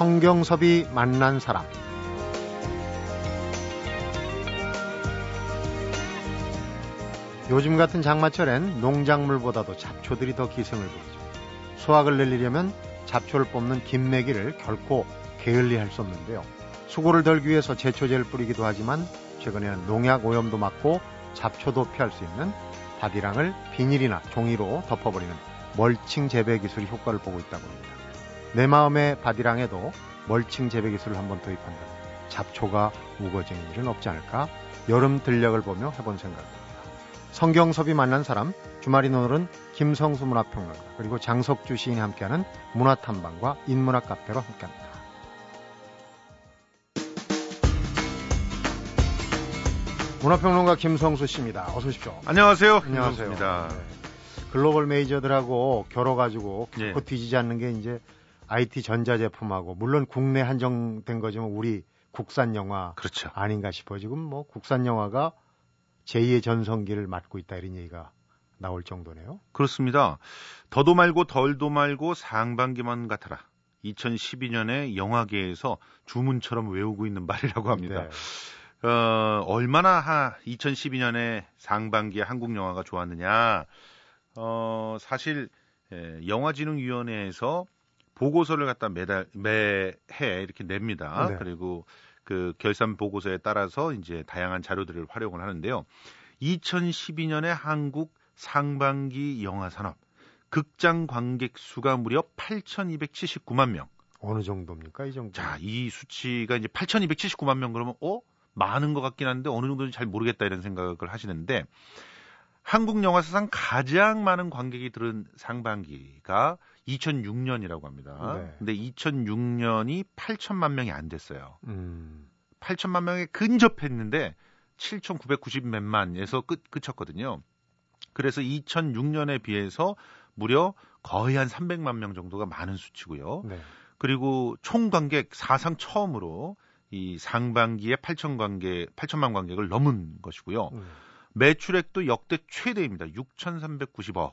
성경섭이 만난 사람 요즘 같은 장마철엔 농작물보다도 잡초들이 더 기승을 부리죠. 수확을 내리려면 잡초를 뽑는 김매기를 결코 게을리할 수 없는데요. 수고를 덜기 위해서 제초제를 뿌리기도 하지만 최근에는 농약 오염도 막고 잡초도 피할 수 있는 바디랑을 비닐이나 종이로 덮어버리는 멀칭 재배 기술이 효과를 보고 있다고 합니다. 내 마음의 밭이랑에도 멀칭 재배 기술을 한번 도입한다면 잡초가 우거지는 일은 없지 않을까? 여름 들녘을 보며 해본 생각입니다. 성경섭이 만난 사람 주말인 오늘은 김성수 문화평론가 그리고 장석주 시인이 함께하는 문화탐방과 인문학 카페로 함께합니다. 문화평론가 김성수 씨입니다. 어서 오십시오. 안녕하세요. 안녕하세요. 김성수입니다. 네. 글로벌 메이저들하고 결어가지고 예. 기껏 뒤지지 않는 게 이제 IT 전자제품하고 물론 국내 한정된 거지만 우리 국산 영화 그렇죠. 아닌가 싶어 지금 뭐 국산 영화가 제2의 전성기를 맞고 있다 이런 얘기가 나올 정도네요. 그렇습니다. 더도 말고 덜도 말고 상반기만 같아라. 2012년에 영화계에서 주문처럼 외우고 있는 말이라고 합니다. 네. 어, 얼마나 하, 2012년에 상반기에 한국 영화가 좋았느냐. 어, 사실 에, 영화진흥위원회에서 보고서를 갖다 매달 매해 이렇게 냅니다. 네. 그리고 그 결산 보고서에 따라서 이제 다양한 자료들을 활용을 하는데요. 2012년에 한국 상반기 영화 산업 극장 관객 수가 무려 8,279만 명. 어느 정도입니까 이 정도? 자, 이 수치가 이제 8,279만 명 그러면 어 많은 것 같긴 한데 어느 정도인지 잘 모르겠다 이런 생각을 하시는데 한국 영화 사상 가장 많은 관객이 들은 상반기가 2006년이라고 합니다. 네. 근데 2006년이 8천만 명이 안 됐어요. 음, 8천만 명에 근접했는데 7,990 몇만에서 끝 끝쳤거든요. 그래서 2006년에 비해서 무려 거의 한 300만 명 정도가 많은 수치고요. 네. 그리고 총 관객 사상 처음으로 이 상반기에 8천 관객 8천만 관객을 넘은 것이고요. 음, 매출액도 역대 최대입니다. 6,390억.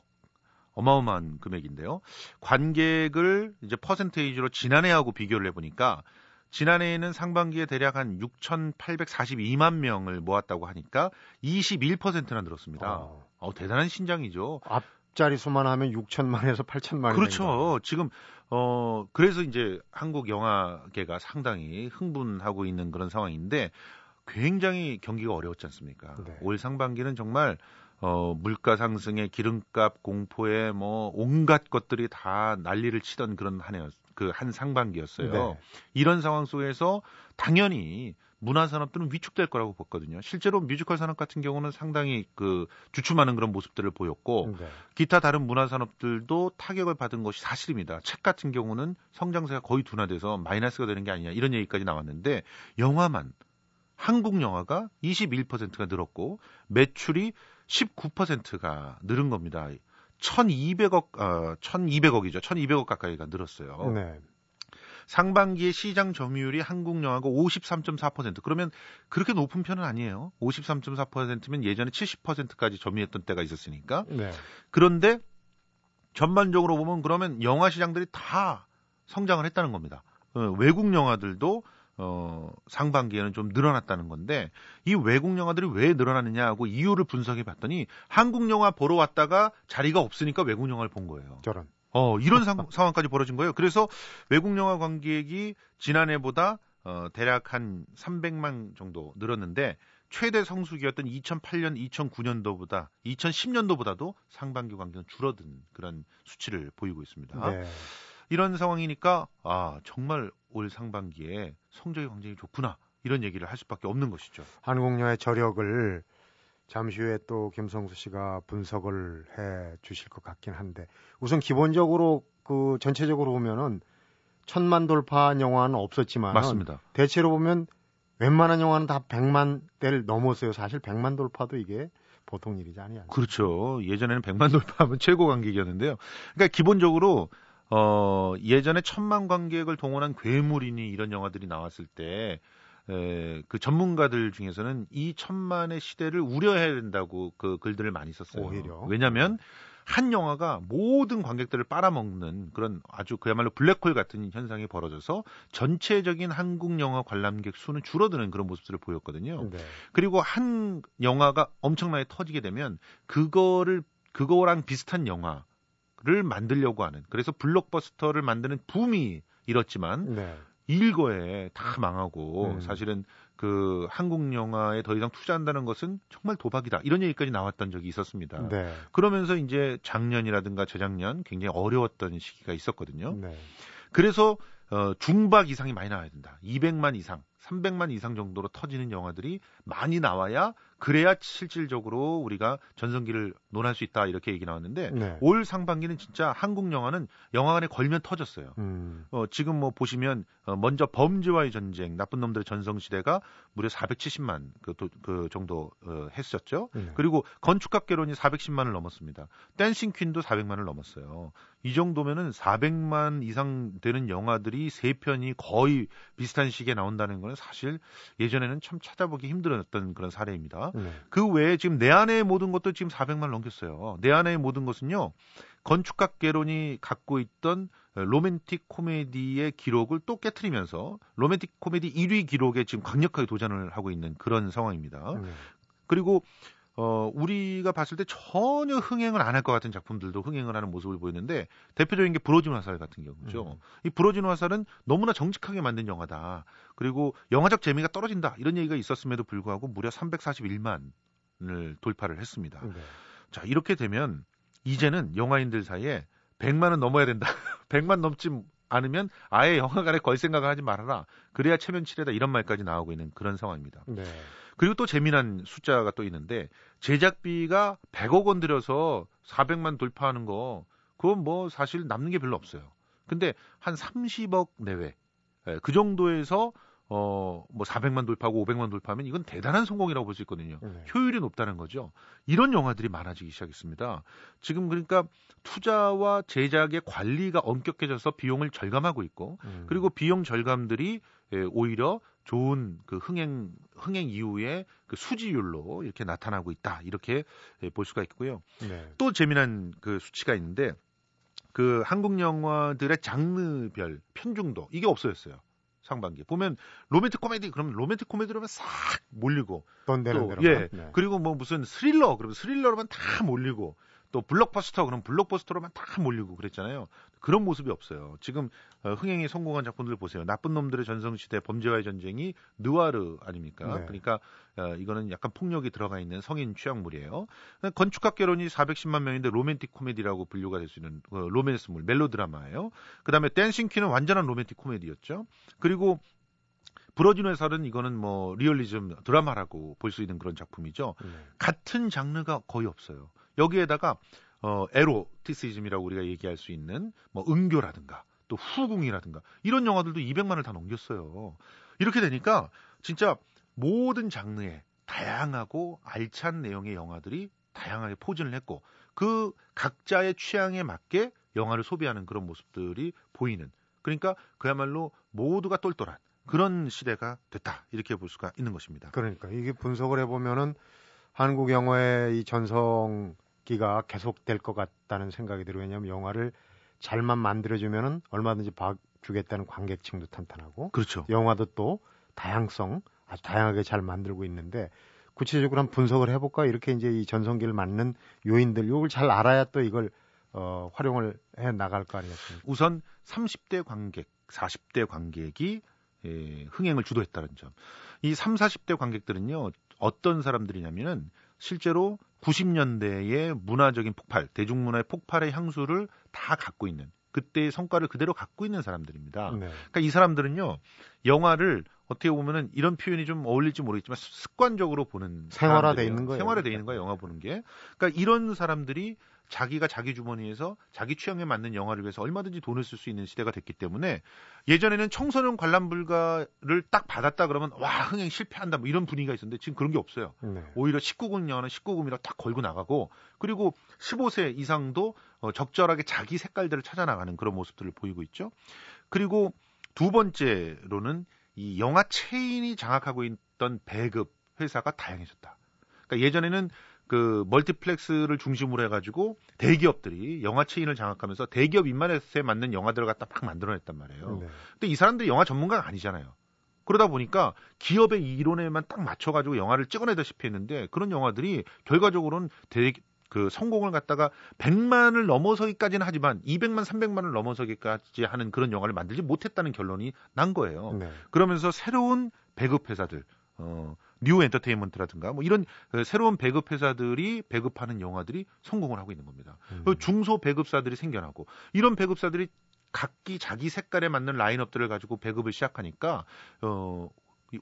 어마어마한 금액인데요. 관객을 이제 퍼센테이지로 지난해하고 비교를 해보니까 지난해에는 상반기에 대략 한 6,842만 명을 모았다고 하니까 21%나 늘었습니다. 어, 어, 대단한 신장이죠. 앞 자리 수만 하면 6천만에서 8천만이 그렇죠. 지금 어 그래서 이제 한국 영화계가 상당히 흥분하고 있는 그런 상황인데 굉장히 경기가 어려웠지 않습니까? 네. 올 상반기는 정말 어 물가 상승에 기름값 공포에 뭐 온갖 것들이 다 난리를 치던 그런 한 해였 그 한 상반기였어요. 네. 이런 상황 속에서 당연히 문화 산업들은 위축될 거라고 봤거든요. 실제로 뮤지컬 산업 같은 경우는 상당히 그 주춤하는 그런 모습들을 보였고 네. 기타 다른 문화 산업들도 타격을 받은 것이 사실입니다. 책 같은 경우는 성장세가 거의 둔화돼서 마이너스가 되는 게 아니냐 이런 얘기까지 나왔는데 영화만 한국 영화가 21%가 늘었고 매출이 19%가 늘은 겁니다. 1,200억 어 1,200억이죠. 1,200억 가까이가 늘었어요. 네. 상반기의 시장 점유율이 한국 영화가 53.4% 그러면 그렇게 높은 편은 아니에요. 53.4%면 예전에 70%까지 점유했던 때가 있었으니까. 네. 그런데 전반적으로 보면 그러면 영화 시장들이 다 성장을 했다는 겁니다. 어, 외국 영화들도 어, 상반기에는 좀 늘어났다는 건데 이 외국 영화들이 왜 늘어났느냐 하고 이유를 분석해 봤더니 한국 영화 보러 왔다가 자리가 없으니까 외국 영화를 본 거예요. 저런. 어, 이런 상, 상황까지 벌어진 거예요. 그래서 외국 영화 관객이 지난해보다 어, 대략 한 300만 정도 늘었는데 최대 성수기였던 2008년, 2009년도보다 2010년도보다도 상반기 관객은 줄어든 그런 수치를 보이고 있습니다. 네. 이런 상황이니까 아 정말 올 상반기에 성적이 굉장히 좋구나 이런 얘기를 할 수밖에 없는 것이죠. 한국 영화의 저력을 잠시 후에 또 김성수 씨가 분석을 해 주실 것 같긴 한데 우선 기본적으로 그 전체적으로 보면은 천만 돌파한 영화는 없었지만 맞습니다. 대체로 보면 웬만한 영화는 다 100만 대를 넘었어요. 사실 100만 돌파도 이게 보통 일이지 아니야. 그렇죠. 예전에는 100만 돌파하면 최고 관객이었는데요. 그러니까 기본적으로 어 예전에 천만 관객을 동원한 괴물이니 이런 영화들이 나왔을 때 에, 그 전문가들 중에서는 이 천만의 시대를 우려해야 된다고 그 글들을 많이 썼어요. 오히려. 왜냐하면 한 영화가 모든 관객들을 빨아먹는 그런 아주 그야말로 블랙홀 같은 현상이 벌어져서 전체적인 한국 영화 관람객 수는 줄어드는 그런 모습들을 보였거든요. 네. 그리고 한 영화가 엄청나게 터지게 되면 그거를 그거랑 비슷한 영화 를 만들려고 하는 그래서 블록버스터를 만드는 붐이 일었지만 네. 일거에 다 망하고 음. 사실은 그 한국 영화에 더 이상 투자한다는 것은 정말 도박이다 이런 얘기까지 나왔던 적이 있었습니다. 네. 그러면서 이제 작년이라든가 재작년 굉장히 어려웠던 시기가 있었거든요. 네. 그래서 어, 중박 이상이 많이 나와야 된다. 200만 이상, 300만 이상 정도로 터지는 영화들이 많이 나와야 그래야 실질적으로 우리가 전성기를 논할 수 있다 이렇게 얘기 나왔는데 네. 올 상반기는 진짜 한국 영화는 영화관에 걸면 터졌어요. 음. 어, 지금 뭐 보시면 어, 먼저 범죄와의 전쟁, 나쁜 놈들의 전성시대가 무려 470만 그, 도, 그 정도 어, 했었죠. 네. 그리고 건축학개론이 410만을 넘었습니다. 댄싱 퀸도 400만을 넘었어요. 이 정도면은 400만 이상 되는 영화들이 세 편이 거의 비슷한 시기에 나온다는 거는 사실 예전에는 참 찾아보기 힘들었 던 그런 사례입니다. 네. 그 외에 지금 내 안의 모든 것도 지금 400만 넘겼어요. 내 안의 모든 것은요. 건축학 개론이 갖고 있던 로맨틱 코미디의 기록을 또 깨트리면서 로맨틱 코미디 1위 기록에 지금 강력하게 도전을 하고 있는 그런 상황입니다. 네. 그리고 어, 우리가 봤을 때 전혀 흥행을 안 할 것 같은 작품들도 흥행을 하는 모습을 보이는데 대표적인 게 부러진 화살 같은 경우죠. 음. 이 부러진 화살은 너무나 정직하게 만든 영화다. 그리고 영화적 재미가 떨어진다. 이런 얘기가 있었음에도 불구하고 무려 341만을 돌파를 했습니다. 네. 자, 이렇게 되면 이제는 영화인들 사이에 100만은 넘어야 된다. 100만 넘지 않으면 아예 영화관에 걸 생각을 하지 말아라. 그래야 체면 치레다 이런 말까지 나오고 있는 그런 상황입니다. 네. 그리고 또 재미난 숫자가 또 있는데 제작비가 100억 원 들여서 400만 돌파하는 거 그건 뭐 사실 남는 게 별로 없어요. 근데 한 30억 내외 예, 그 정도에서 어, 뭐 400만 돌파하고 500만 돌파하면 이건 대단한 성공이라고 볼 수 있거든요. 네. 효율이 높다는 거죠. 이런 영화들이 많아지기 시작했습니다. 지금 그러니까 투자와 제작의 관리가 엄격해져서 비용을 절감하고 있고, 음. 그리고 비용 절감들이 예, 오히려 좋은 그 흥행 흥행 이후에 그 수지율로 이렇게 나타나고 있다 이렇게 예, 볼 수가 있고요. 네. 또 재미난 그 수치가 있는데 그 한국 영화들의 장르별 편중도 이게 없어졌어요. 상반기 보면 로맨틱 코미디 그러면 로맨틱 코미디로만 싹 몰리고 또 예. 네. 그리고 뭐 무슨 스릴러 그러면 스릴러로만 다 몰리고 또 블록버스터 그럼 블록버스터로만 다 몰리고 그랬잖아요. 그런 모습이 없어요. 지금 어, 흥행에 성공한 작품들 보세요. 나쁜 놈들의 전성시대 범죄와의 전쟁이 느와르 아닙니까? 네. 그러니까 어, 이거는 약간 폭력이 들어가 있는 성인 취향물이에요. 건축학개론이 410만 명인데 로맨틱 코미디라고 분류가 될 수 있는 어, 로맨스물, 멜로드라마예요. 그다음에 댄싱 퀸은 완전한 로맨틱 코미디였죠. 그리고 부러진 화살은 이거는 뭐 리얼리즘 드라마라고 볼 수 있는 그런 작품이죠. 네. 같은 장르가 거의 없어요. 여기에다가 어, 에로티시즘이라고 우리가 얘기할 수 있는 뭐 은교라든가 또 후궁이라든가 이런 영화들도 200만을 다 넘겼어요. 이렇게 되니까 진짜 모든 장르에 다양하고 알찬 내용의 영화들이 다양하게 포진을 했고 그 각자의 취향에 맞게 영화를 소비하는 그런 모습들이 보이는 그러니까 그야말로 모두가 똘똘한 그런 시대가 됐다 이렇게 볼 수가 있는 것입니다. 그러니까 이게 분석을 해보면은 한국 영화의 이 전성 기가 계속될 것 같다는 생각이 들어요. 왜냐하면 영화를 잘만 만들어주면은 얼마든지 봐주겠다는 관객층도 탄탄하고 그렇죠. 영화도 또 다양성 아주 다양하게 잘 만들고 있는데 구체적으로 한번 분석을 해볼까 이렇게 이제 이 전성기를 맞는 요인들 이걸 잘 알아야 또 이걸 어, 활용을 해 나갈 거 아니겠습니까? 우선 30대 관객, 40대 관객이 예, 흥행을 주도했다는 점. 이 3, 40대 관객들은요 어떤 사람들이냐면은 실제로 90년대의 문화적인 폭발, 대중문화의 폭발의 향수를 다 갖고 있는 그때의 성과를 그대로 갖고 있는 사람들입니다. 네. 그러니까 이 사람들은요 영화를 어떻게 보면은 이런 표현이 좀 어울릴지 모르겠지만 습관적으로 보는 생활화돼 있는 거예요. 생활화돼 있는 거예요. 영화 보는 게. 그러니까 이런 사람들이 자기가 자기 주머니에서 자기 취향에 맞는 영화를 위해서 얼마든지 돈을 쓸 수 있는 시대가 됐기 때문에 예전에는 청소년 관람 불가를 딱 받았다 그러면 와 흥행 실패한다 뭐 이런 분위기가 있었는데 지금 그런 게 없어요. 네. 오히려 19금 영화는 19금이라 딱 걸고 나가고 그리고 15세 이상도 어, 적절하게 자기 색깔들을 찾아 나가는 그런 모습들을 보이고 있죠. 그리고 두 번째로는 이 영화 체인이 장악하고 있던 배급 회사가 다양해졌다. 그러니까 예전에는 그 멀티플렉스를 중심으로 해가지고 대기업들이 영화 체인을 장악하면서 대기업 입맛에 맞는 영화들을 갖다 막 만들어냈단 말이에요. 네. 근데 이 사람들이 영화 전문가가 아니잖아요. 그러다 보니까 기업의 이윤에만 딱 맞춰가지고 영화를 찍어내다시피 했는데 그런 영화들이 결과적으로는 대, 그 성공을 갖다가 100만을 넘어서기까지는 하지만 200만, 300만을 넘어서기까지 하는 그런 영화를 만들지 못했다는 결론이 난 거예요. 네. 그러면서 새로운 배급 회사들, 어, 뉴 엔터테인먼트라든가 뭐 이런 그 새로운 배급 회사들이 배급하는 영화들이 성공을 하고 있는 겁니다. 음. 중소 배급사들이 생겨나고 이런 배급사들이 각기 자기 색깔에 맞는 라인업들을 가지고 배급을 시작하니까 어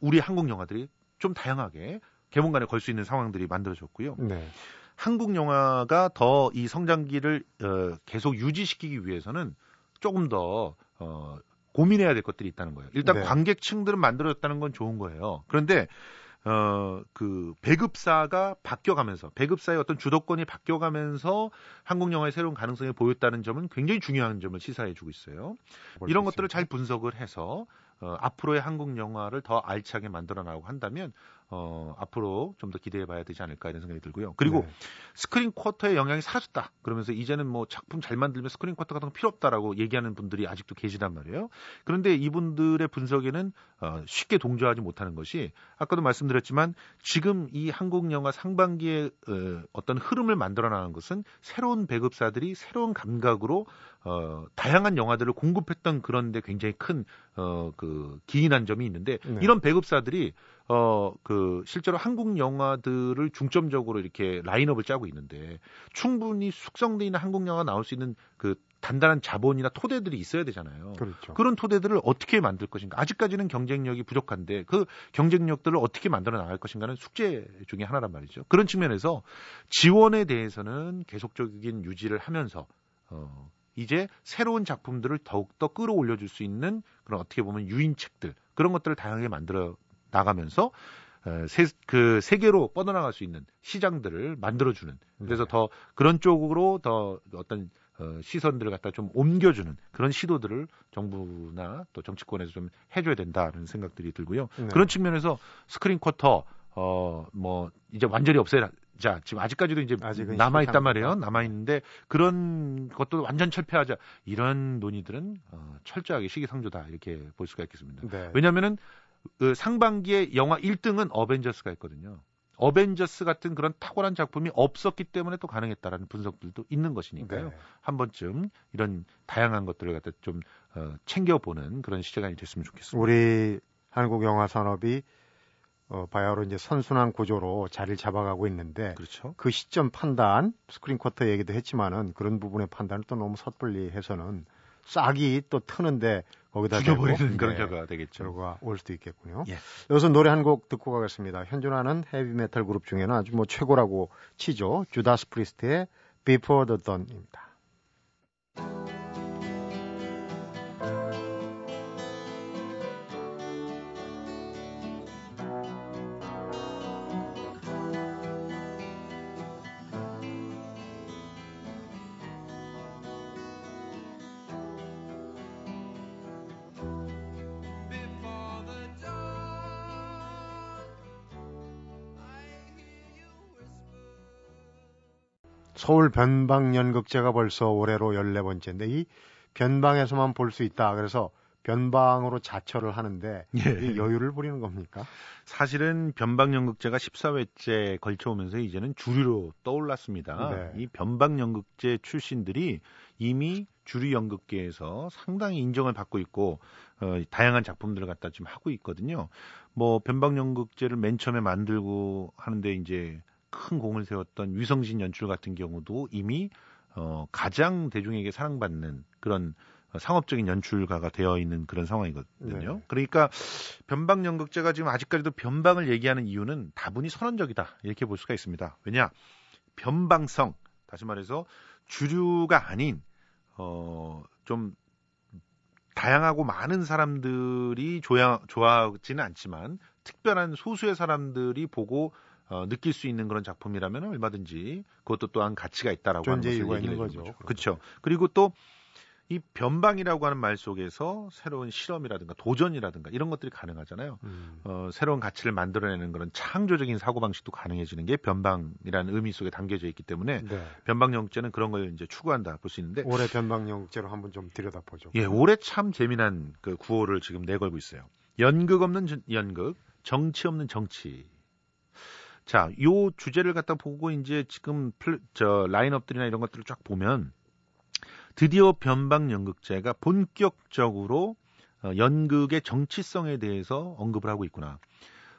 우리 한국 영화들이 좀 다양하게 개봉관에 걸 수 있는 상황들이 만들어졌고요. 네. 한국 영화가 더 이 성장기를 어, 계속 유지시키기 위해서는 조금 더 어, 고민해야 될 것들이 있다는 거예요. 일단 네. 관객층들은 만들어졌다는 건 좋은 거예요. 그런데 어, 그, 배급사가 바뀌어가면서, 배급사의 어떤 주도권이 바뀌어가면서 한국 영화의 새로운 가능성이 보였다는 점은 굉장히 중요한 점을 시사해주고 있어요. 이런 것들을 잘 분석을 해서, 어, 앞으로의 한국 영화를 더 알차게 만들어 나가고 한다면 어, 앞으로 좀 더 기대해 봐야 되지 않을까 이런 생각이 들고요. 그리고 네. 스크린 쿼터의 영향이 사라졌다. 그러면서 이제는 뭐 작품 잘 만들면 스크린 쿼터 같은 거 필요 없다라고 얘기하는 분들이 아직도 계시단 말이에요. 그런데 이분들의 분석에는 어, 쉽게 동조하지 못하는 것이 아까도 말씀드렸지만 지금 이 한국 영화 상반기에 어, 어떤 흐름을 만들어 나가는 것은 새로운 배급사들이 새로운 감각으로 어, 다양한 영화들을 공급했던 그런데 굉장히 큰, 어, 그, 기인한 점이 있는데, 네. 이런 배급사들이, 어, 그, 실제로 한국 영화들을 중점적으로 이렇게 라인업을 짜고 있는데, 충분히 숙성되어 있는 한국 영화가 나올 수 있는 그 단단한 자본이나 토대들이 있어야 되잖아요. 그렇죠. 그런 토대들을 어떻게 만들 것인가. 아직까지는 경쟁력이 부족한데 그 경쟁력들을 어떻게 만들어 나갈 것인가는 숙제 중에 하나란 말이죠. 그런 측면에서 지원에 대해서는 계속적인 유지를 하면서 어, 이제 새로운 작품들을 더욱더 끌어올려 줄 수 있는 그런 어떻게 보면 유인책들 그런 것들을 다양하게 만들어 나가면서 세, 그 세계로 뻗어나갈 수 있는 시장들을 만들어주는 그래서 네. 더 그런 쪽으로 더 어떤 어, 시선들을 갖다 좀 옮겨주는 그런 시도들을 정부나 또 정치권에서 좀 해줘야 된다는 생각들이 들고요. 네. 그런 측면에서 스크린 쿼터 어뭐 이제 완전히 없애라 자, 지금 아직까지도 이제 남아 있단 말이에요. 남아 있는데 그런 것도 완전 철폐하자 이런 논의들은 어, 철저하게 시기상조다 이렇게 볼 수가 있겠습니다. 네. 왜냐하면은 그 상반기에 영화 1등은 어벤져스가 있거든요. 어벤져스 같은 그런 탁월한 작품이 없었기 때문에 또 가능했다라는 분석들도 있는 것이니까요. 네. 한 번쯤 이런 다양한 것들을 갖다 좀 어, 챙겨보는 그런 시간이 됐으면 좋겠습니다. 우리 한국 영화 산업이 어, 바야흐로 이제 선순환 구조로 자리를 잡아가고 있는데 그렇죠. 그 시점 판단 스크린 쿼터 얘기도 했지만은 그런 부분의 판단을 또 너무 섣불리 해서는 싹이 또 트는데 거기다 죽여버리는 그런 결과가 되겠죠. 결과가 올 수도 있겠군요. 예. 여기서 노래 한 곡 듣고 가겠습니다. 현존하는 헤비메탈 그룹 중에는 아주 뭐 최고라고 치죠. 주다스 프리스트의 Before the Dawn입니다. 서울 변방연극제가 벌써 올해로 14번째인데 이 변방에서만 볼 수 있다. 그래서 변방으로 자처를 하는데 예. 여유를 부리는 겁니까? 사실은 변방연극제가 14회째 걸쳐오면서 이제는 주류로 떠올랐습니다. 네. 이 변방연극제 출신들이 이미 주류 연극계에서 상당히 인정을 받고 있고 어, 다양한 작품들을 갖다 지금 하고 있거든요. 뭐 변방연극제를 맨 처음에 만들고 하는데 이제 큰 공을 세웠던 위성진 연출 같은 경우도 이미 어, 가장 대중에게 사랑받는 그런 상업적인 연출가가 되어 있는 그런 상황이거든요. 네. 그러니까 변방 연극제가 지금 아직까지도 변방을 얘기하는 이유는 다분히 선언적이다 이렇게 볼 수가 있습니다. 왜냐 변방성 다시 말해서 주류가 아닌 어, 좀 다양하고 많은 사람들이 좋아, 좋아하지는 않지만 특별한 소수의 사람들이 보고 어, 느낄 수 있는 그런 작품이라면 얼마든지 그것도 또한 가치가 있다라고 하는 것을 얘기를 거죠. 거죠. 그렇죠. 그리고 또 이 변방이라고 하는 말 속에서 새로운 실험이라든가 도전이라든가 이런 것들이 가능하잖아요. 음. 어, 새로운 가치를 만들어내는 그런 창조적인 사고 방식도 가능해지는 게 변방이라는 의미 속에 담겨져 있기 때문에 네. 변방영국제는 그런 걸 이제 추구한다 볼 수 있는데 올해 변방영국제로 한번 좀 들여다보죠. 예, 올해 참 재미난 그 구호를 지금 내걸고 있어요. 연극 없는 연극, 정치 없는 정치. 자, 요 주제를 갖다 보고 이제 지금 플, 저 라인업들이나 이런 것들을 쫙 보면 드디어 변방 연극제가 본격적으로 어, 연극의 정치성에 대해서 언급을 하고 있구나.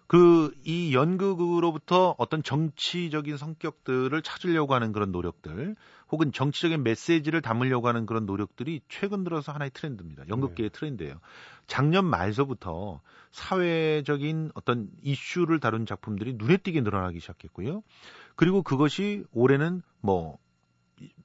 그 이 연극으로부터 어떤 정치적인 성격들을 찾으려고 하는 그런 노력들, 혹은 정치적인 메시지를 담으려고 하는 그런 노력들이 최근 들어서 하나의 트렌드입니다. 연극계의 네. 트렌드예요. 작년 말서부터 사회적인 어떤 이슈를 다룬 작품들이 눈에 띄게 늘어나기 시작했고요. 그리고 그것이 올해는 뭐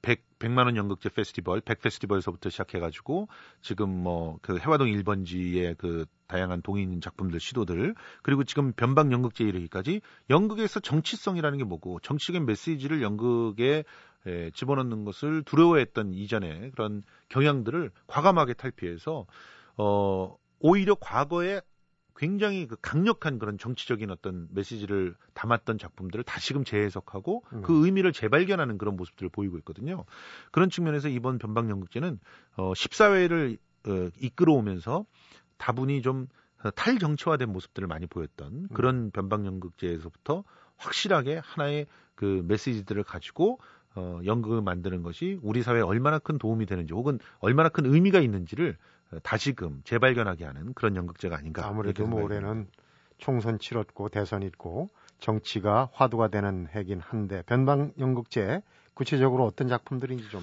100, 100 만 원 연극제 페스티벌, 100 페스티벌에서부터 시작해가지고 지금 뭐 그 해화동 1번지의 그 다양한 동인 작품들 시도들 그리고 지금 변방 연극제 이르기까지 연극에서 정치성이라는 게 뭐고 정치적인 메시지를 연극에 에, 집어넣는 것을 두려워했던 이전의 그런 경향들을 과감하게 탈피해서 어 오히려 과거에 굉장히 그 강력한 그런 정치적인 어떤 메시지를 담았던 작품들을 다시금 재해석하고 음. 그 의미를 재발견하는 그런 모습들을 보이고 있거든요. 그런 측면에서 이번 변방연극제는 어 14회를 어, 이끌어오면서 다분히 좀 탈정치화된 모습들을 많이 보였던 음. 그런 변방연극제에서부터 확실하게 하나의 그 메시지들을 가지고 어, 연극을 만드는 것이 우리 사회에 얼마나 큰 도움이 되는지 혹은 얼마나 큰 의미가 있는지를 다시금 재발견하게 하는 그런 연극제가 아닌가. 아무래도 뭐 올해는 총선 치렀고 대선 있고 정치가 화두가 되는 해긴 한데 변방 연극제 구체적으로 어떤 작품들인지 좀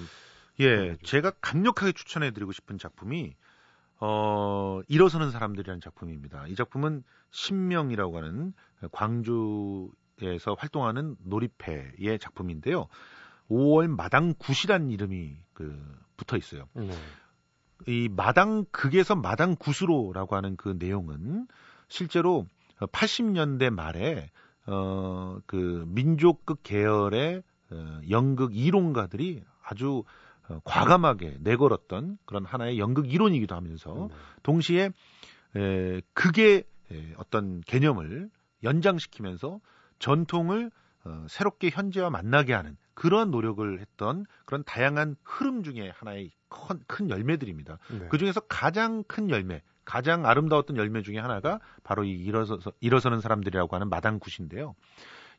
예, 제가 강력하게 추천해 드리고 싶은 작품이 어, 일어서는 사람들이라는 작품입니다. 이 작품은 신명이라고 하는 광주에서 활동하는 놀이패의 작품인데요. 5월 마당 굿이라는 이름이 그 붙어 있어요. 네. 이 마당 극에서 마당 구스로라고 하는 그 내용은 실제로 80년대 말에 어 그 민족극 계열의 어, 연극 이론가들이 아주 어, 과감하게 내걸었던 그런 하나의 연극 이론이기도 하면서 네. 동시에 에, 극의 에, 어떤 개념을 연장시키면서 전통을 어, 새롭게 현재와 만나게 하는 그런 노력을 했던 그런 다양한 흐름 중에 하나의 큰, 큰 열매들입니다. 네. 그 중에서 가장 큰 열매, 가장 아름다웠던 열매 중에 하나가 바로 이 일어서, 일어서는 사람들이라고 하는 마당굿인데요.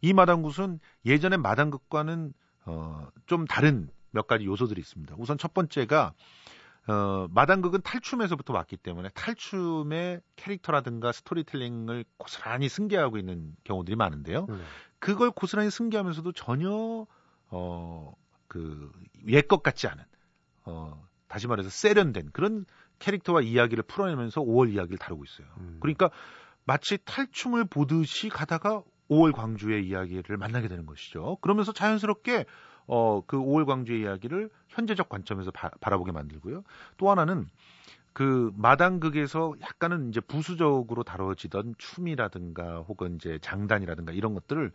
이 마당굿은 예전의 마당극과는 어, 좀 다른 몇 가지 요소들이 있습니다. 우선 첫 번째가 어, 마당극은 탈춤에서부터 왔기 때문에 탈춤의 캐릭터라든가 스토리텔링을 고스란히 승계하고 있는 경우들이 많은데요. 네. 그걸 고스란히 승계하면서도 전혀 어, 그, 옛것 같지 않은, 어, 다시 말해서 세련된 그런 캐릭터와 이야기를 풀어내면서 5월 이야기를 다루고 있어요. 음. 그러니까 마치 탈춤을 보듯이 가다가 5월 광주의 이야기를 만나게 되는 것이죠. 그러면서 자연스럽게 어, 그 5월 광주의 이야기를 현재적 관점에서 바, 바라보게 만들고요. 또 하나는 그 마당극에서 약간은 이제 부수적으로 다뤄지던 춤이라든가 혹은 이제 장단이라든가 이런 것들을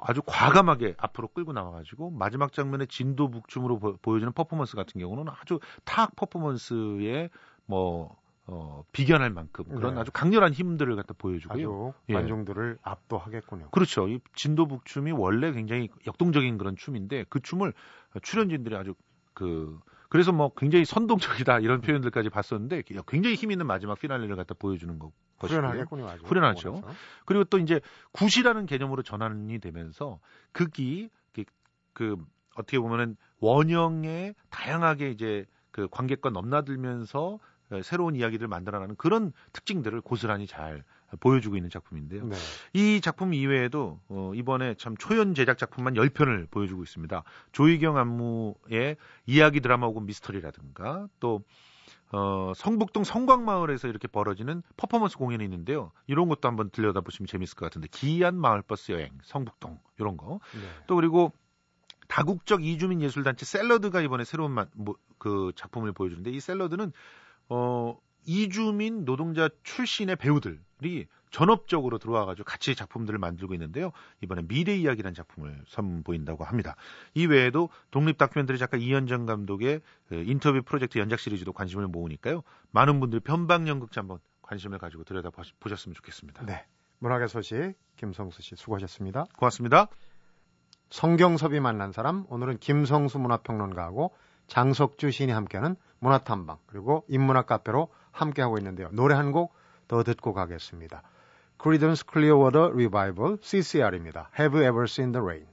아주 과감하게 앞으로 끌고 나와가지고 마지막 장면에 진도 북춤으로 보, 여주는 퍼포먼스 같은 경우는 아주 탁 퍼포먼스에 뭐 어, 비견할 만큼 그런 네. 아주 강렬한 힘들을 갖다 보여주고요. 아주 관중들을 예. 압도하겠군요. 그렇죠. 이 진도 북춤이 원래 굉장히 역동적인 그런 춤인데 그 춤을 출연진들이 아주 그 그래서 뭐 굉장히 선동적이다 이런 표현들까지 봤었는데 굉장히 힘 있는 마지막 피날레를 갖다 보여주는 거. 후련하겠군요. 아주. 후련하죠. 그리고 또 이제 굿이라는 개념으로 전환이 되면서 극이 그, 그 어떻게 보면은 원형에 다양하게 이제 그 관객과 넘나들면서 새로운 이야기를 만들어가는 그런 특징들을 고스란히 잘 보여주고 있는 작품인데요. 네. 이 작품 이외에도 어, 이번에 참 초연 제작 작품만 10편을 보여주고 있습니다. 조희경 안무의 이야기 드라마 혹은 미스터리라든가 또 어, 성북동 성광마을에서 이렇게 벌어지는 퍼포먼스 공연이 있는데요. 이런 것도 한번 들여다 보시면 재밌을 것 같은데 기이한 마을버스 여행 성북동 이런 거. 네. 또 그리고 다국적 이주민 예술단체 샐러드가 이번에 새로운 마, 뭐, 그 작품을 보여주는데 이 샐러드는 어 이주민 노동자 출신의 배우들이 전업적으로 들어와가지고 같이 작품들을 만들고 있는데요. 이번에 미래 이야기라는 작품을 선보인다고 합니다. 이 외에도 독립 다큐멘터리 작가 이현정 감독의 그 인터뷰 프로젝트 연작 시리즈도 관심을 모으니까요. 많은 분들 변방연극자 한번 관심을 가지고 들여다 보셨으면 좋겠습니다. 네. 문학의 소식 김성수 씨 수고하셨습니다. 고맙습니다. 성경섭이 만난 사람 오늘은 김성수 문화평론가하고 장석주 시인이 함께하는 문화탐방 그리고 인문학 카페로 함께하고 있는데요. 노래 한 곡 더 듣고 가겠습니다. Creedence Clearwater Revival CCR입니다. Have you ever seen the rain?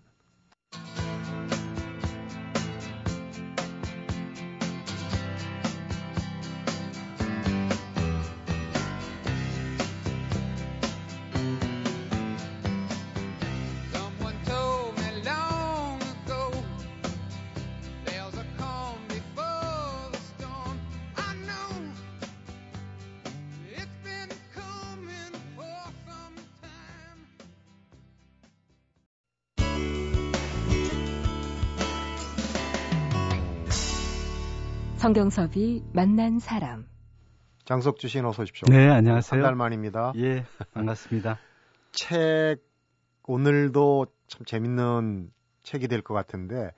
성경섭이 만난 사람. 장석주 씨 어서 오십시오. 네, 안녕하세요. 한 달 만입니다. 예, 반갑습니다. 책 오늘도 참 재밌는 책이 될 것 같은데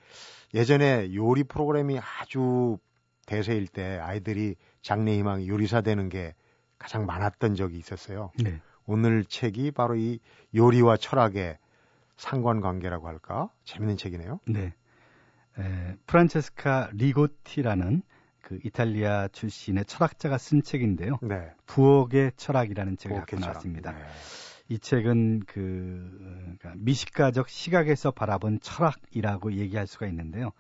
예전에 요리 프로그램이 아주 대세일 때 아이들이 장래희망 요리사 되는 게 가장 많았던 적이 있었어요. 네. 오늘 책이 바로 이 요리와 철학의 상관관계라고 할까? 재밌는 책이네요. 네. 에, 프란체스카 리고티라는 그 이탈리아 출신의 철학자가 쓴 책인데요. 네. 부엌의 철학이라는 책을 갖고. 나왔습니다. 네. 이 책은 그 그러니까 미식가적 시각에서 바라본 철학이라고 얘기할 수가 있는데요.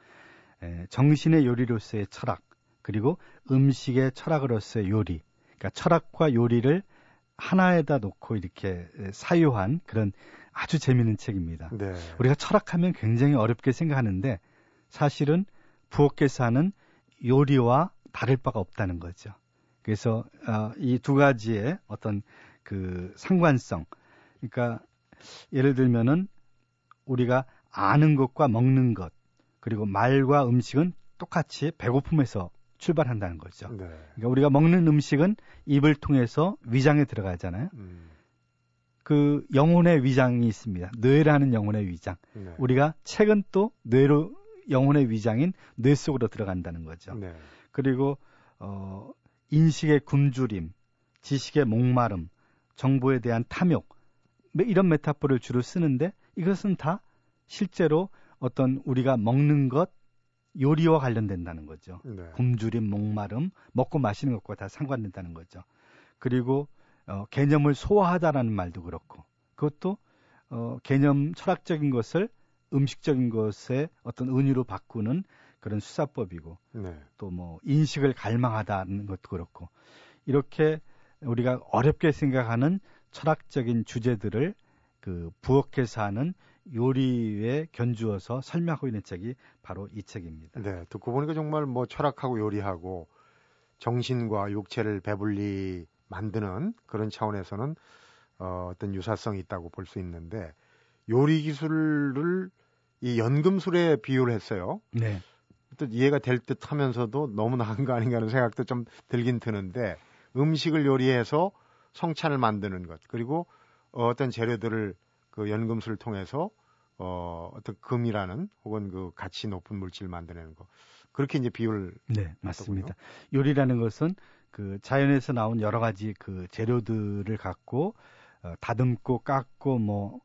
에, 정신의 요리로서의 철학 그리고 음식의 철학으로서의 요리. 그러니까 철학과 요리를 하나에다 놓고 이렇게 사유한 그런 아주 재미있는 책입니다. 네. 우리가 철학하면 굉장히 어렵게 생각하는데 사실은 부엌에서 하는 요리와 다를 바가 없다는 거죠. 그래서 어, 이 두 가지의 어떤 그 상관성, 그러니까 예를 들면은 우리가 아는 것과 먹는 것, 그리고 말과 음식은 똑같이 배고픔에서 출발한다는 거죠. 네. 그러니까 우리가 먹는 음식은 입을 통해서 위장에 들어가잖아요. 음, 그 영혼의 위장이 있습니다. 뇌라는 영혼의 위장. 네. 우리가 책은 또 뇌로 영혼의 위장인 뇌 속으로 들어간다는 거죠. 네. 그리고 어 인식의 굶주림, 지식의 목마름, 정보에 대한 탐욕 뭐 이런 메타포를 주로 쓰는데 이것은 다 실제로 어떤 우리가 먹는 것 요리와 관련된다는 거죠. 네. 굶주림, 목마름, 먹고 마시는 것과 다 상관된다는 거죠. 그리고 어, 개념을 소화하다라는 말도 그렇고 그것도 어, 개념 철학적인 것을 음식적인 것에 어떤 은유로 바꾸는 그런 수사법이고 네. 또뭐 인식을 갈망하다는 것도 그렇고 이렇게 우리가 어렵게 생각하는 철학적인 주제들을 그 부엌에서 하는 요리에 견주어서 설명하고 있는 책이 바로 이 책입니다. 네, 듣고 보니까 정말 뭐 철학하고 요리하고 정신과 육체를 배불리 만드는 그런 차원에서는 어, 어떤 유사성이 있다고 볼 수 있는데 요리 기술을 이 연금술에 비유를 했어요. 네. 또 이해가 될 듯 하면서도 너무 나은 거 아닌가 하는 생각도 좀 들긴 드는데 음식을 요리해서 성찬을 만드는 것 그리고 어떤 재료들을 그 연금술을 통해서 어, 어떤 금이라는 혹은 그 가치 높은 물질을 만드는 거 그렇게 이제 비율을 네, 맞습니다. 요리라는 것은 그 자연에서 나온 여러 가지 그 재료들을 갖고 어, 다듬고 깎고 뭐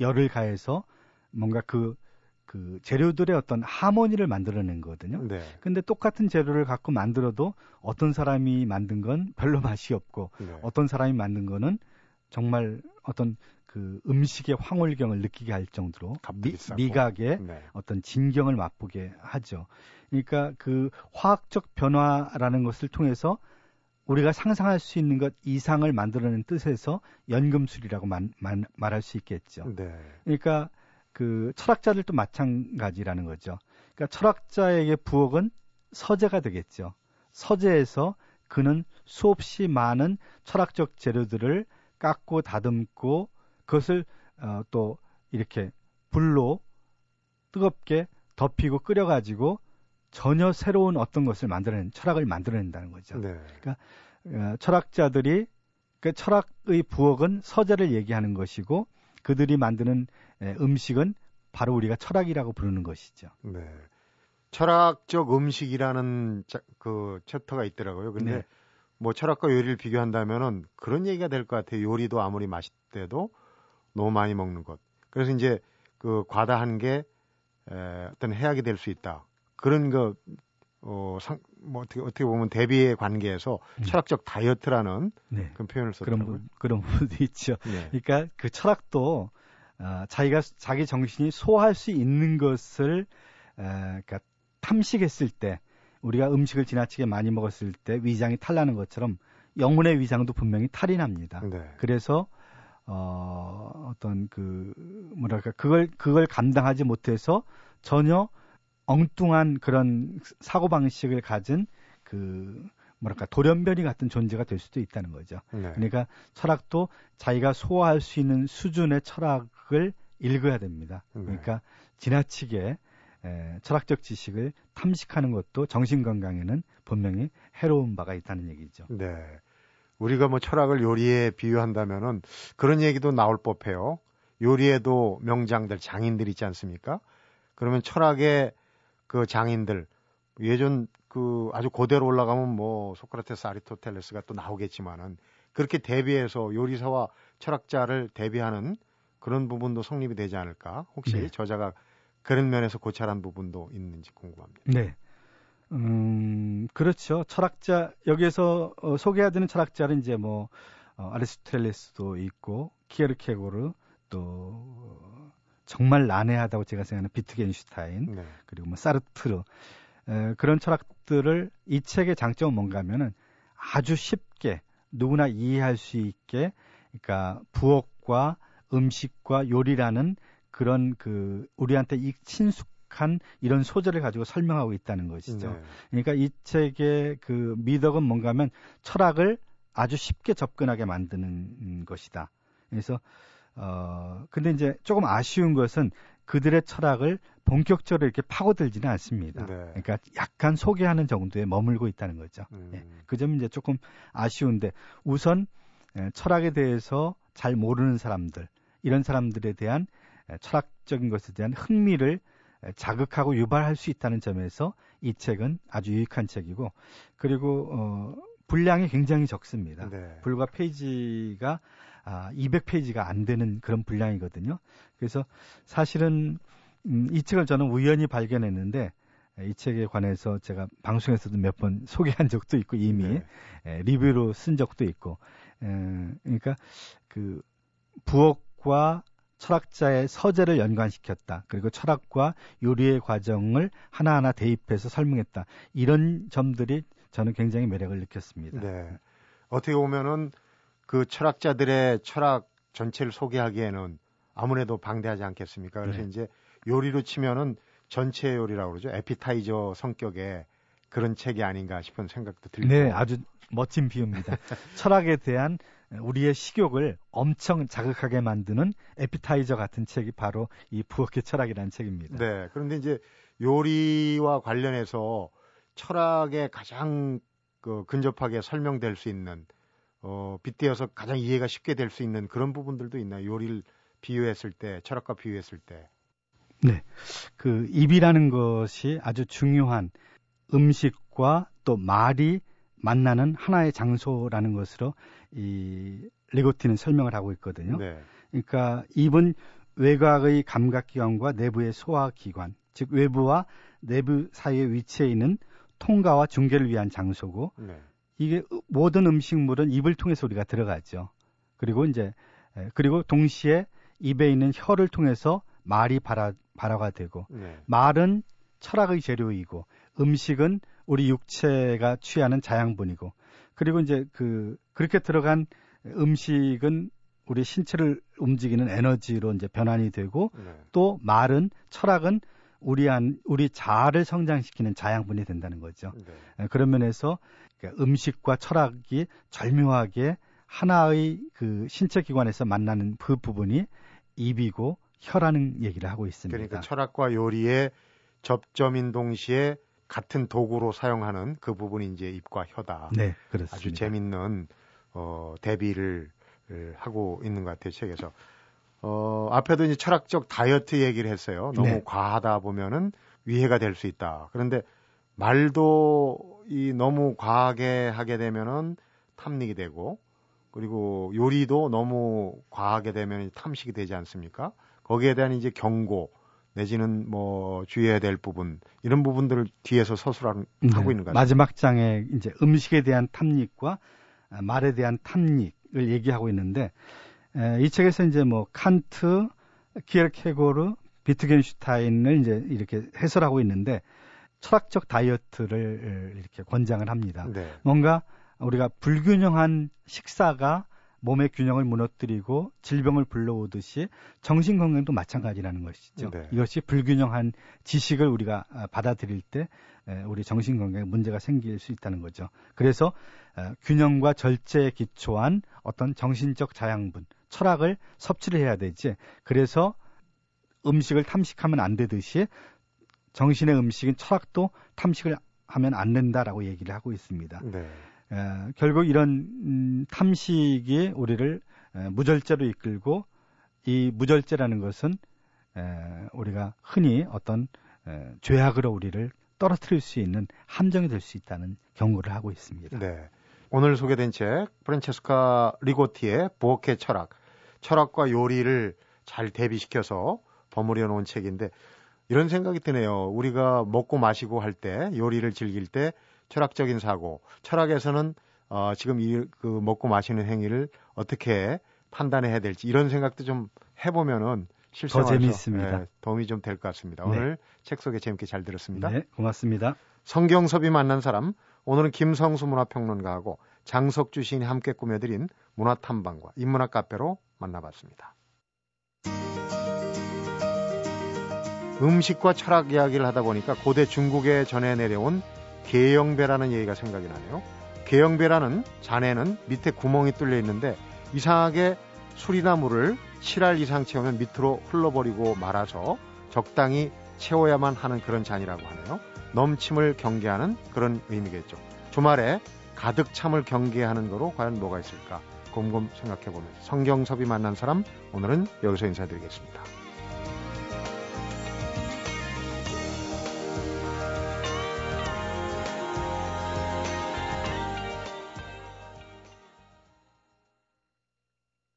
열을 가해서 뭔가 그, 그 재료들의 어떤 하모니를 만들어낸 거거든요. 네. 근데 똑같은 재료를 갖고 만들어도 어떤 사람이 만든 건 별로 맛이 없고 네. 어떤 사람이 만든 거는 정말 어떤 그 음식의 황홀경을 느끼게 할 정도로 미. 미각의 네. 어떤 진경을 맛보게 하죠. 그러니까 그 화학적 변화라는 것을 통해서 우리가 상상할 수 있는 것 이상을 만들어낸 뜻에서 연금술이라고 만- 만- 말할 수 있겠죠. 네. 그러니까 그 철학자들도 마찬가지라는 거죠. 그러니까 철학자에게 부엌은 서재가 되겠죠. 서재에서 그는 수없이 많은 철학적 재료들을 깎고 다듬고 그것을 어, 또 이렇게 불로 뜨겁게 덮이고 끓여가지고 전혀 새로운 어떤 것을 만들어낸 철학을 만들어낸다는 거죠. 네. 어, 철학자들이 그 철학의 부엌은 서재를 얘기하는 것이고 그들이 만드는 에, 음식은 바로 우리가 철학이라고 부르는 것이죠. 네. 철학적 음식이라는 자, 그 챕터가 있더라고요. 근데 네. 뭐 철학과 요리를 비교한다면은 그런 얘기가 될 것 같아요. 요리도 아무리 맛있대도 너무 많이 먹는 것. 그래서 이제 그 과다한 게 에, 어떤 해악이 될 수 있다. 그런 거 어, 상, 뭐 어떻게, 어떻게 보면 대비의 관계에서 음. 철학적 다이어트라는 네. 그런 표현을 그런 썼더라고요. 부, 그런 부분도 있죠. 네. 그러니까 그 철학도 아, 자기가 자기 정신이 소화할 수 있는 것을 에, 그러니까 탐식했을 때 우리가 음식을 지나치게 많이 먹었을 때 위장이 탈나는 것처럼 영혼의 위장도 분명히 탈이 납니다. 네. 그래서 어, 어떤 그 뭐랄까 그걸 그걸 감당하지 못해서 전혀 엉뚱한 그런 사고 방식을 가진 그 뭐랄까 돌연변이 같은 존재가 될 수도 있다는 거죠. 네. 그러니까 철학도 자기가 소화할 수 있는 수준의 철학을 읽어야 됩니다. 네. 그러니까 지나치게 에, 철학적 지식을 탐식하는 것도 정신 건강에는 분명히 해로운 바가 있다는 얘기죠. 네. 우리가 뭐 철학을 요리에 비유한다면은 그런 얘기도 나올 법해요. 요리에도 명장들, 장인들 있지 않습니까? 그러면 철학의 그 장인들, 예전 그 아주 고대로 올라가면 뭐 소크라테스, 아리토텔레스가 또 나오겠지만은 그렇게 대비해서 요리사와 철학자를 대비하는 그런 부분도 성립이 되지 않을까? 혹시 네. 저자가 그런 면에서 고찰한 부분도 있는지 궁금합니다. 네. 음, 그렇죠. 철학자, 여기에서 어, 소개해드리는 철학자는 이제 뭐, 어, 아리스토텔레스도 있고, 키에르케고르, 또, 어, 정말 난해하다고 제가 생각하는 비트겐슈타인, 네. 그리고 뭐, 사르트르, 에, 그런 철학들을 이 책의 장점은 뭔가 하면은 아주 쉽게 누구나 이해할 수 있게, 그러니까 부엌과 음식과 요리라는 그런 그, 우리한테 이 친숙한 이런 소재를 가지고 설명하고 있다는 것이죠. 네. 그러니까 이 책의 그 미덕은 뭔가 하면 철학을 아주 쉽게 접근하게 만드는 음, 것이다. 그래서 어 근데 이제 조금 아쉬운 것은 그들의 철학을 본격적으로 이렇게 파고들지는 않습니다. 네. 그러니까 약간 소개하는 정도에 머물고 있다는 거죠. 음. 예, 그 점이 이제 조금 아쉬운데 우선 에, 철학에 대해서 잘 모르는 사람들 이런 사람들에 대한 에, 철학적인 것에 대한 흥미를 에, 자극하고 유발할 수 있다는 점에서 이 책은 아주 유익한 책이고 그리고 어, 분량이 굉장히 적습니다. 네. 불과 페이지가 아, 200페이지가 안 되는 그런 분량이거든요. 그래서 사실은 음, 이 책을 저는 우연히 발견했는데 에, 이 책에 관해서 제가 방송에서도 몇 번 소개한 적도 있고 이미 네. 에, 리뷰로 쓴 적도 있고 에, 그러니까 그 부엌과 철학자의 서재를 연관시켰다. 그리고 철학과 요리의 과정을 하나하나 대입해서 설명했다. 이런 점들이 저는 굉장히 매력을 느꼈습니다. 네. 어떻게 보면은 그 철학자들의 철학 전체를 소개하기에는 아무래도 방대하지 않겠습니까? 그래서 네. 이제 요리로 치면은 전체 요리라고 그러죠. 에피타이저 성격의 그런 책이 아닌가 싶은 생각도 들고. 네, 아주 멋진 비유입니다. 철학에 대한 우리의 식욕을 엄청 자극하게 만드는 에피타이저 같은 책이 바로 이 부엌의 철학이라는 책입니다. 네. 그런데 이제 요리와 관련해서 철학에 가장 그 근접하게 설명될 수 있는 어, 빗대어서 가장 이해가 쉽게 될 수 있는 그런 부분들도 있나요? 요리를 비유했을 때, 철학과 비유했을 때. 그 입이라는 것이 아주 중요한 음식과 또 말이 만나는 하나의 장소라는 것으로 이 리고티는 설명을 하고 있거든요. 네. 그러니까 입은 외곽의 감각기관과 내부의 소화기관, 즉 외부와 내부 사이에 위치해 있는 통과와 중계를 위한 장소고 네. 이게 모든 음식물은 입을 통해서 우리가 들어가죠. 그리고 이제 에, 그리고 동시에 입에 있는 혀를 통해서 말이 발화, 발화가 되고 네. 말은 철학의 재료이고 음식은 우리 육체가 취하는 자양분이고 그리고 이제 그 그렇게 들어간 음식은 우리 신체를 움직이는 에너지로 이제 변환이 되고 네. 또 말은 철학은 우리 안 우리 자아를 성장시키는 자양분이 된다는 거죠. 네. 에, 그런 면에서 그러니까 음식과 철학이 절묘하게 하나의 그 신체 기관에서 만나는 그 부분이 입이고 혀라는 얘기를 하고 있습니다. 그러니까 철학과 요리의 접점인 동시에 같은 도구로 사용하는 그 부분이 이제 입과 혀다. 네, 그렇습니다. 아주 재밌는 어, 대비를 하고 있는 것 같아요 책에서. 어, 앞에도 이제 철학적 다이어트 얘기를 했어요. 너무 네. 과하다 보면은 위해가 될 수 있다. 그런데 말도 이 너무 과하게 하게 되면은 탐닉이 되고 그리고 요리도 너무 과하게 되면 탐식이 되지 않습니까? 거기에 대한 이제 경고 내지는 뭐 주의해야 될 부분 이런 부분들을 뒤에서 서술하고 네, 있는 것 같아요. 마지막 장에 이제 음식에 대한 탐닉과 아, 말에 대한 탐닉을 얘기하고 있는데 에, 이 책에서 이제 뭐 칸트, 키르케고르, 비트겐슈타인을 이제 이렇게 해설하고 있는데 철학적 다이어트를 이렇게 권장을 합니다. 네. 뭔가 우리가 불균형한 식사가 몸의 균형을 무너뜨리고 질병을 불러오듯이 정신 건강도 마찬가지라는 것이죠. 네. 이것이 불균형한 지식을 우리가 아, 받아들일 때 에, 우리 정신 건강에 문제가 생길 수 있다는 거죠. 그래서 어, 균형과 절제에 기초한 어떤 정신적 자양분, 철학을 섭취를 해야 되지. 그래서 음식을 탐식하면 안 되듯이 정신의 음식인 철학도 탐식을 하면 안 된다라고 얘기를 하고 있습니다. 네. 에, 결국 이런 음, 탐식이 우리를 에, 무절제로 이끌고 이 무절제라는 것은 에, 우리가 흔히 어떤 에, 죄악으로 우리를 떨어뜨릴 수 있는 함정이 될 수 있다는 경고를 하고 있습니다. 네. 오늘 소개된 책 프란체스카 리고티의 부엌의 철학, 철학과 요리를 잘 대비시켜서 버무려 놓은 책인데 이런 생각이 드네요. 우리가 먹고 마시고 할 때 요리를 즐길 때 철학적인 사고, 철학에서는 어, 지금 이 그 먹고 마시는 행위를 어떻게 판단해야 될지 이런 생각도 좀 해보면은 실생활에서 재미있습니다. 예, 도움이 좀 될 것 같습니다. 네. 오늘 책 소개 재밌게 잘 들었습니다. 네, 고맙습니다. 성경섭이 만난 사람 오늘은 김성수 문화평론가하고 장석주 시인이 함께 꾸며드린 문화탐방과 인문학 카페로 만나봤습니다. 음식과 철학 이야기를 하다 보니까 고대 중국에 전해 내려온 계영배라는 얘기가 생각이 나네요. 계영배라는 잔에는 밑에 구멍이 뚫려 있는데 이상하게 술이나 물을 7알 이상 채우면 밑으로 흘러버리고 말아서 적당히 채워야만 하는 그런 잔이라고 하네요. 넘침을 경계하는 그런 의미겠죠. 주말에 가득 참을 경계하는 거로 과연 뭐가 있을까? 곰곰 생각해 보면서 성경섭이 만난 사람 오늘은 여기서 인사드리겠습니다.